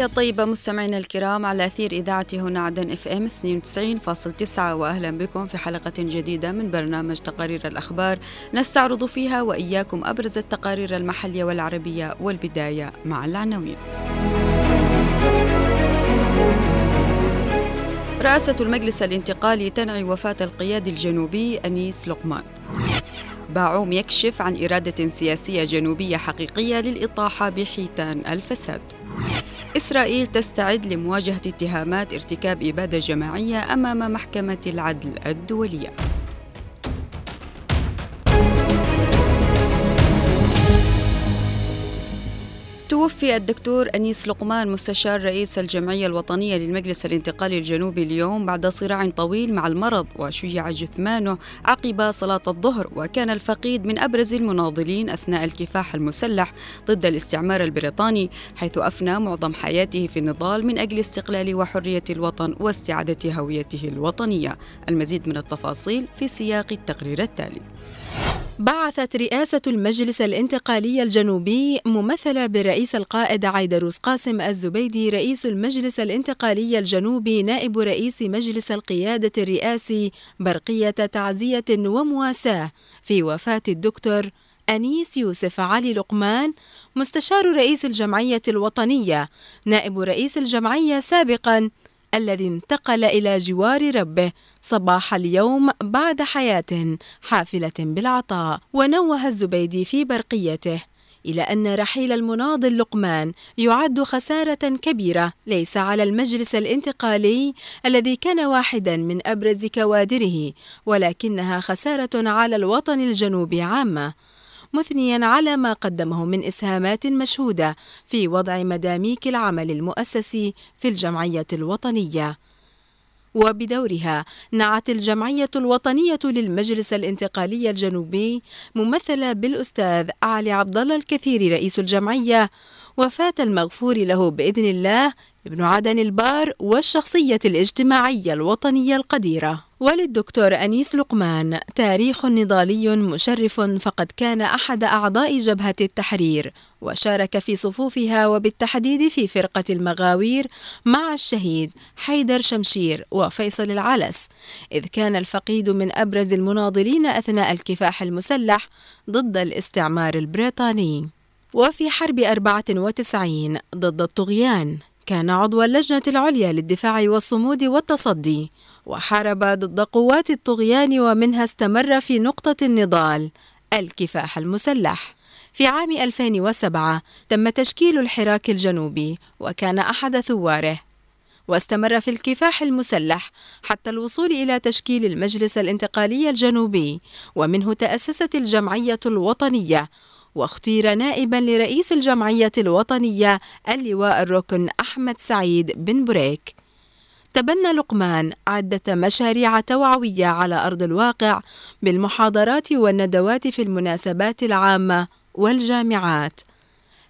تحية طيبة مستمعينا الكرام على أثير إذاعة هنا عدن إف إم 92.9 وأهلا بكم في حلقة جديدة من برنامج تقارير الأخبار نستعرض فيها وإياكم أبرز التقارير المحلية والعربية والبداية مع العناوين. رئاسة المجلس الانتقالي تنعي وفاة القيادي الجنوبي أنيس لقمان. باعوم يكشف عن إرادة سياسية جنوبية حقيقية للإطاحة بحيتان الفساد. إسرائيل تستعد لمواجهة اتهامات ارتكاب إبادة جماعية أمام محكمة العدل الدولية. توفي الدكتور أنيس لقمان مستشار رئيس الجمعية الوطنية للمجلس الانتقالي الجنوبي اليوم بعد صراع طويل مع المرض وشيع جثمانه عقب صلاة الظهر. وكان الفقيد من أبرز المناضلين أثناء الكفاح المسلح ضد الاستعمار البريطاني حيث أفنى معظم حياته في النضال من أجل استقلال وحرية الوطن واستعادة هويته الوطنية. المزيد من التفاصيل في سياق التقرير التالي. بعثت رئاسة المجلس الانتقالي الجنوبي ممثلة بالرئيس القائد عيدروس قاسم الزبيدي رئيس المجلس الانتقالي الجنوبي نائب رئيس مجلس القيادة الرئاسي برقية تعزية ومواساة. في وفاة الدكتور أنيس يوسف علي لقمان مستشار رئيس الجمعية الوطنية. نائب رئيس الجمعية سابقا الذي انتقل إلى جوار ربه صباح اليوم بعد حياة حافلة بالعطاء. ونوه الزبيدي في برقيته إلى أن رحيل المناضل لقمان يعد خسارة كبيرة. ليس على المجلس الانتقالي الذي كان واحدا من أبرز كوادره ولكنها خسارة على الوطن الجنوبي عامة. مثنيا على ما قدمه من إسهامات مشهودة في وضع مداميك العمل المؤسسي في الجمعية الوطنية. وبدورها نعت الجمعية الوطنية للمجلس الانتقالي الجنوبي ممثلة بالأستاذ علي عبد الله الكثير رئيس الجمعية. وفاة المغفور له بإذن الله ابن عدن البار والشخصية الاجتماعية الوطنية القديرة. وللدكتور أنيس لقمان تاريخ نضالي مشرف فقد كان أحد أعضاء جبهة التحرير وشارك في صفوفها وبالتحديد في فرقة المغاوير مع الشهيد حيدر شمشير وفيصل العلس إذ كان الفقيد من أبرز المناضلين أثناء الكفاح المسلح ضد الاستعمار البريطاني. وفي حرب 94 ضد الطغيان. كان عضو اللجنة العليا للدفاع والصمود والتصدي وحارب ضد قوات الطغيان ومنها استمر في نقطة النضال الكفاح المسلح. في عام 2007 تم تشكيل الحراك الجنوبي وكان أحد ثواره. واستمر في الكفاح المسلح حتى الوصول إلى تشكيل المجلس الانتقالي الجنوبي ومنه تأسست الجمعية الوطنية واختير نائبا لرئيس الجمعية الوطنية اللواء الركن أحمد سعيد بن بريك. تبنى لقمان عدة مشاريع توعوية على أرض الواقع بالمحاضرات والندوات في المناسبات العامة والجامعات.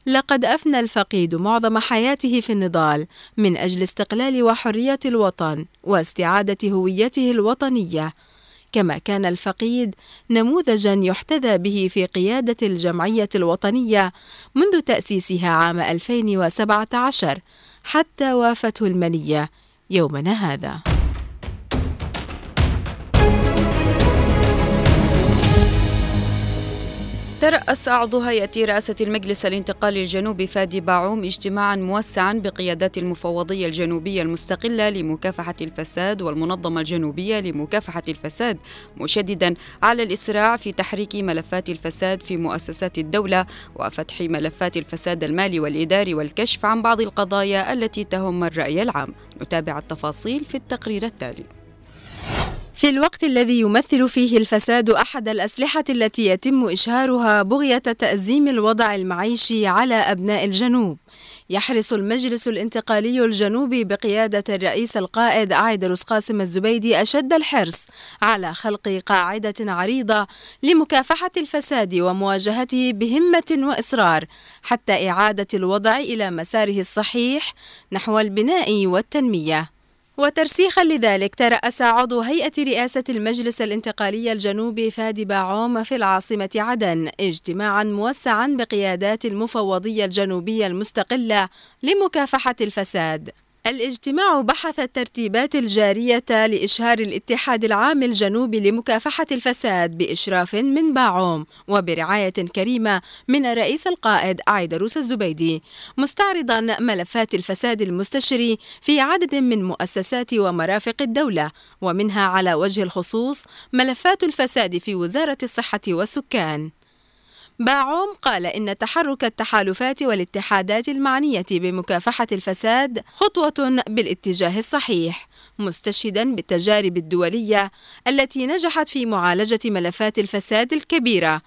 لقد أفنى الفقيد معظم حياته في النضال من أجل استقلال وحرية الوطن واستعادة هويته الوطنية. كما كان الفقيد نموذجا يحتذى به في قيادة الجمعية الوطنية منذ تأسيسها عام 2017 حتى وافته المنية يومنا هذا. ترأس أعضو هيئة رئاسة المجلس الانتقالي الجنوبي فادي باعوم اجتماعا موسعا بقيادات المفوضية الجنوبية المستقلة لمكافحة الفساد والمنظمة الجنوبية لمكافحة الفساد مشددا على الإسراع في تحريك ملفات الفساد في مؤسسات الدولة وفتح ملفات الفساد المالي والإداري والكشف عن بعض القضايا التي تهم الرأي العام. نتابع التفاصيل في التقرير التالي. في الوقت الذي يمثل فيه الفساد أحد الأسلحة التي يتم إشهارها بغية تأزيم الوضع المعيشي على أبناء الجنوب. يحرص المجلس الانتقالي الجنوبي بقيادة الرئيس القائد عايدروس قاسم الزبيدي أشد الحرص على خلق قاعدة عريضة لمكافحة الفساد ومواجهته بهمة وإصرار حتى إعادة الوضع إلى مساره الصحيح نحو البناء والتنمية. وترسيخا لذلك ترأس عضو هيئة رئاسة المجلس الانتقالي الجنوبي فادي باعوم في العاصمة عدن اجتماعا موسعا بقيادات المفوضية الجنوبية المستقلة لمكافحة الفساد. الاجتماع بحث الترتيبات الجارية لإشهار الاتحاد العام الجنوبي لمكافحة الفساد بإشراف من باعوم وبرعاية كريمة من الرئيس القائد عيدروس الزبيدي مستعرضا ملفات الفساد المستشري في عدد من مؤسسات ومرافق الدولة ومنها على وجه الخصوص ملفات الفساد في وزارة الصحة والسكان. باعوم قال إن تحرك التحالفات والاتحادات المعنية بمكافحة الفساد خطوة بالاتجاه الصحيح مستشهدا بالتجارب الدولية التي نجحت في معالجة ملفات الفساد الكبيرة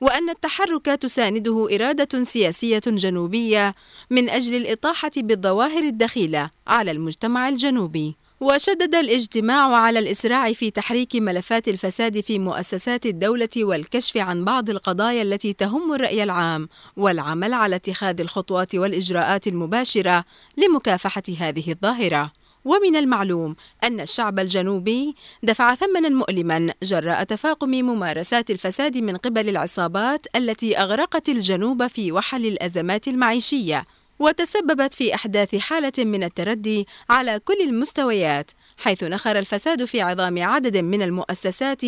وأن التحرك تسانده إرادة سياسية جنوبية من أجل الإطاحة بالظواهر الدخيلة على المجتمع الجنوبي. وشدد الاجتماع على الإسراع في تحريك ملفات الفساد في مؤسسات الدولة والكشف عن بعض القضايا التي تهم الرأي العام والعمل على اتخاذ الخطوات والإجراءات المباشرة لمكافحة هذه الظاهرة. ومن المعلوم أن الشعب الجنوبي دفع ثمنا مؤلما جراء تفاقم ممارسات الفساد من قبل العصابات التي أغرقت الجنوب في وحل الأزمات المعيشية وتسببت في أحداث حالة من التردي على كل المستويات حيث نخر الفساد في عظام عدد من المؤسسات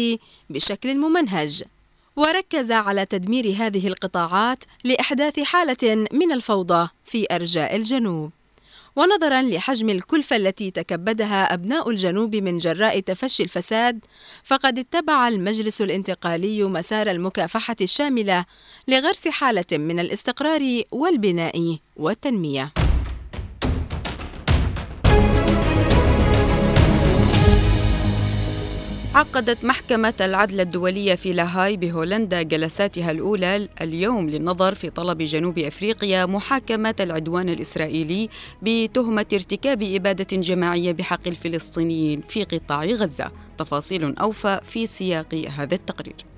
بشكل ممنهج. وركز على تدمير هذه القطاعات لأحداث حالة من الفوضى في أرجاء الجنوب. ونظرا لحجم الكلفة التي تكبدها أبناء الجنوب من جراء تفشي الفساد فقد اتبع المجلس الانتقالي مسار المكافحة الشاملة لغرس حالة من الاستقرار والبناء والتنمية. عقدت محكمة العدل الدولية في لاهاي بهولندا جلساتها الأولى اليوم للنظر في طلب جنوب أفريقيا محاكمة العدوان الإسرائيلي بتهمة ارتكاب إبادة جماعية بحق الفلسطينيين في قطاع غزة. تفاصيل أوفى في سياق هذا التقرير.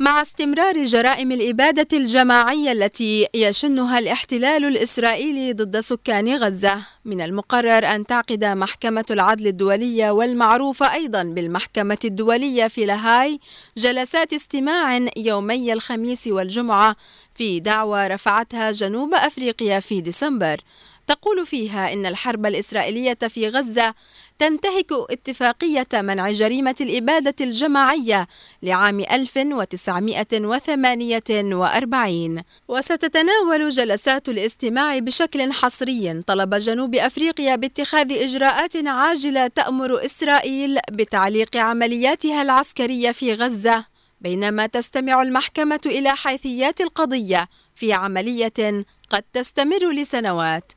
مع استمرار جرائم الإبادة الجماعية التي يشنها الاحتلال الإسرائيلي ضد سكان غزة. من المقرر أن تعقد محكمة العدل الدولية والمعروفة أيضا بالمحكمة الدولية في لاهاي جلسات استماع يومي الخميس والجمعة في دعوى رفعتها جنوب أفريقيا في ديسمبر. تقول فيها إن الحرب الإسرائيلية في غزة تنتهك اتفاقية منع جريمة الإبادة الجماعية لعام 1948 وستتناول جلسات الاستماع بشكل حصري طلب جنوب أفريقيا باتخاذ إجراءات عاجلة تأمر إسرائيل بتعليق عملياتها العسكرية في غزة بينما تستمع المحكمة إلى حيثيات القضية في عملية قد تستمر لسنوات.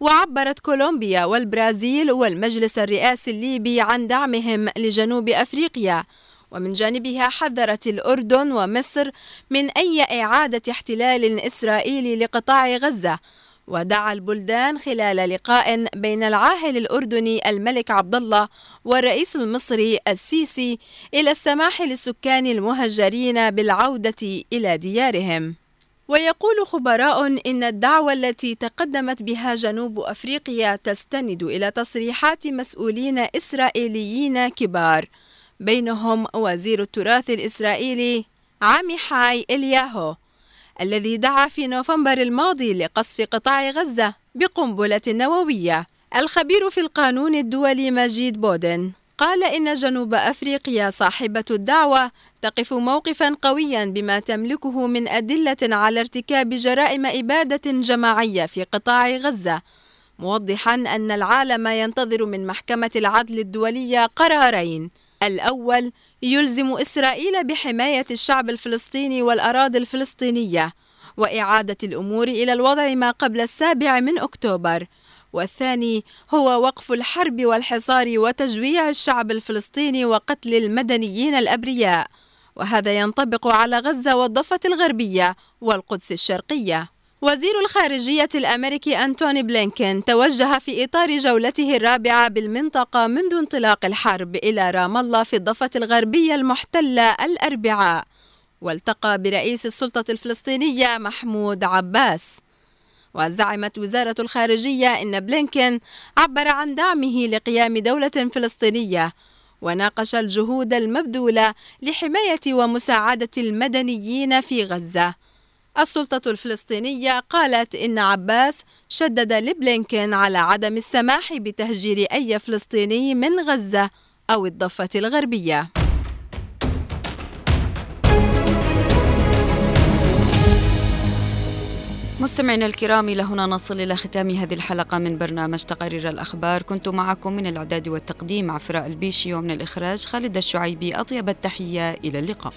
وعبرت كولومبيا والبرازيل والمجلس الرئاسي الليبي عن دعمهم لجنوب أفريقيا. ومن جانبها حذرت الأردن ومصر من أي إعادة احتلال إسرائيلي لقطاع غزة. ودعا البلدان خلال لقاء بين العاهل الأردني الملك عبد الله والرئيس المصري السيسي إلى السماح للسكان المهجرين بالعودة إلى ديارهم. ويقول خبراء إن الدعوة التي تقدمت بها جنوب أفريقيا تستند إلى تصريحات مسؤولين إسرائيليين كبار. بينهم وزير التراث الإسرائيلي عامحاي إلياهو الذي دعا في نوفمبر الماضي لقصف قطاع غزة بقنبلة نووية. الخبير في القانون الدولي مجيد بودن. قال إن جنوب أفريقيا صاحبة الدعوة تقف موقفا قويا بما تملكه من أدلة على ارتكاب جرائم إبادة جماعية في قطاع غزة موضحا أن العالم ينتظر من محكمة العدل الدولية قرارين. الأول يلزم إسرائيل بحماية الشعب الفلسطيني والأراضي الفلسطينية وإعادة الأمور إلى الوضع ما قبل السابع من أكتوبر. والثاني هو وقف الحرب والحصار وتجويع الشعب الفلسطيني وقتل المدنيين الأبرياء. وهذا ينطبق على غزة والضفة الغربية والقدس الشرقية. وزير الخارجية الأمريكي أنتوني بلينكين توجه في إطار جولته الرابعة بالمنطقة منذ انطلاق الحرب إلى رام الله في الضفة الغربية المحتلة الأربعاء. والتقى برئيس السلطة الفلسطينية محمود عباس. وزعمت وزارة الخارجية إن بلينكين عبر عن دعمه لقيام دولة فلسطينية وناقش الجهود المبذولة لحماية ومساعدة المدنيين في غزة. السلطة الفلسطينية قالت إن عباس شدد لبلينكين على عدم السماح بتهجير أي فلسطيني من غزة أو الضفة الغربية. مستمعينا الكرام إلى هنا نصل إلى ختام هذه الحلقة من برنامج تقارير الأخبار. كنت معكم من الإعداد والتقديم عفراء البيشي ومن الإخراج خالد الشعيبي. أطيب التحية إلى اللقاء.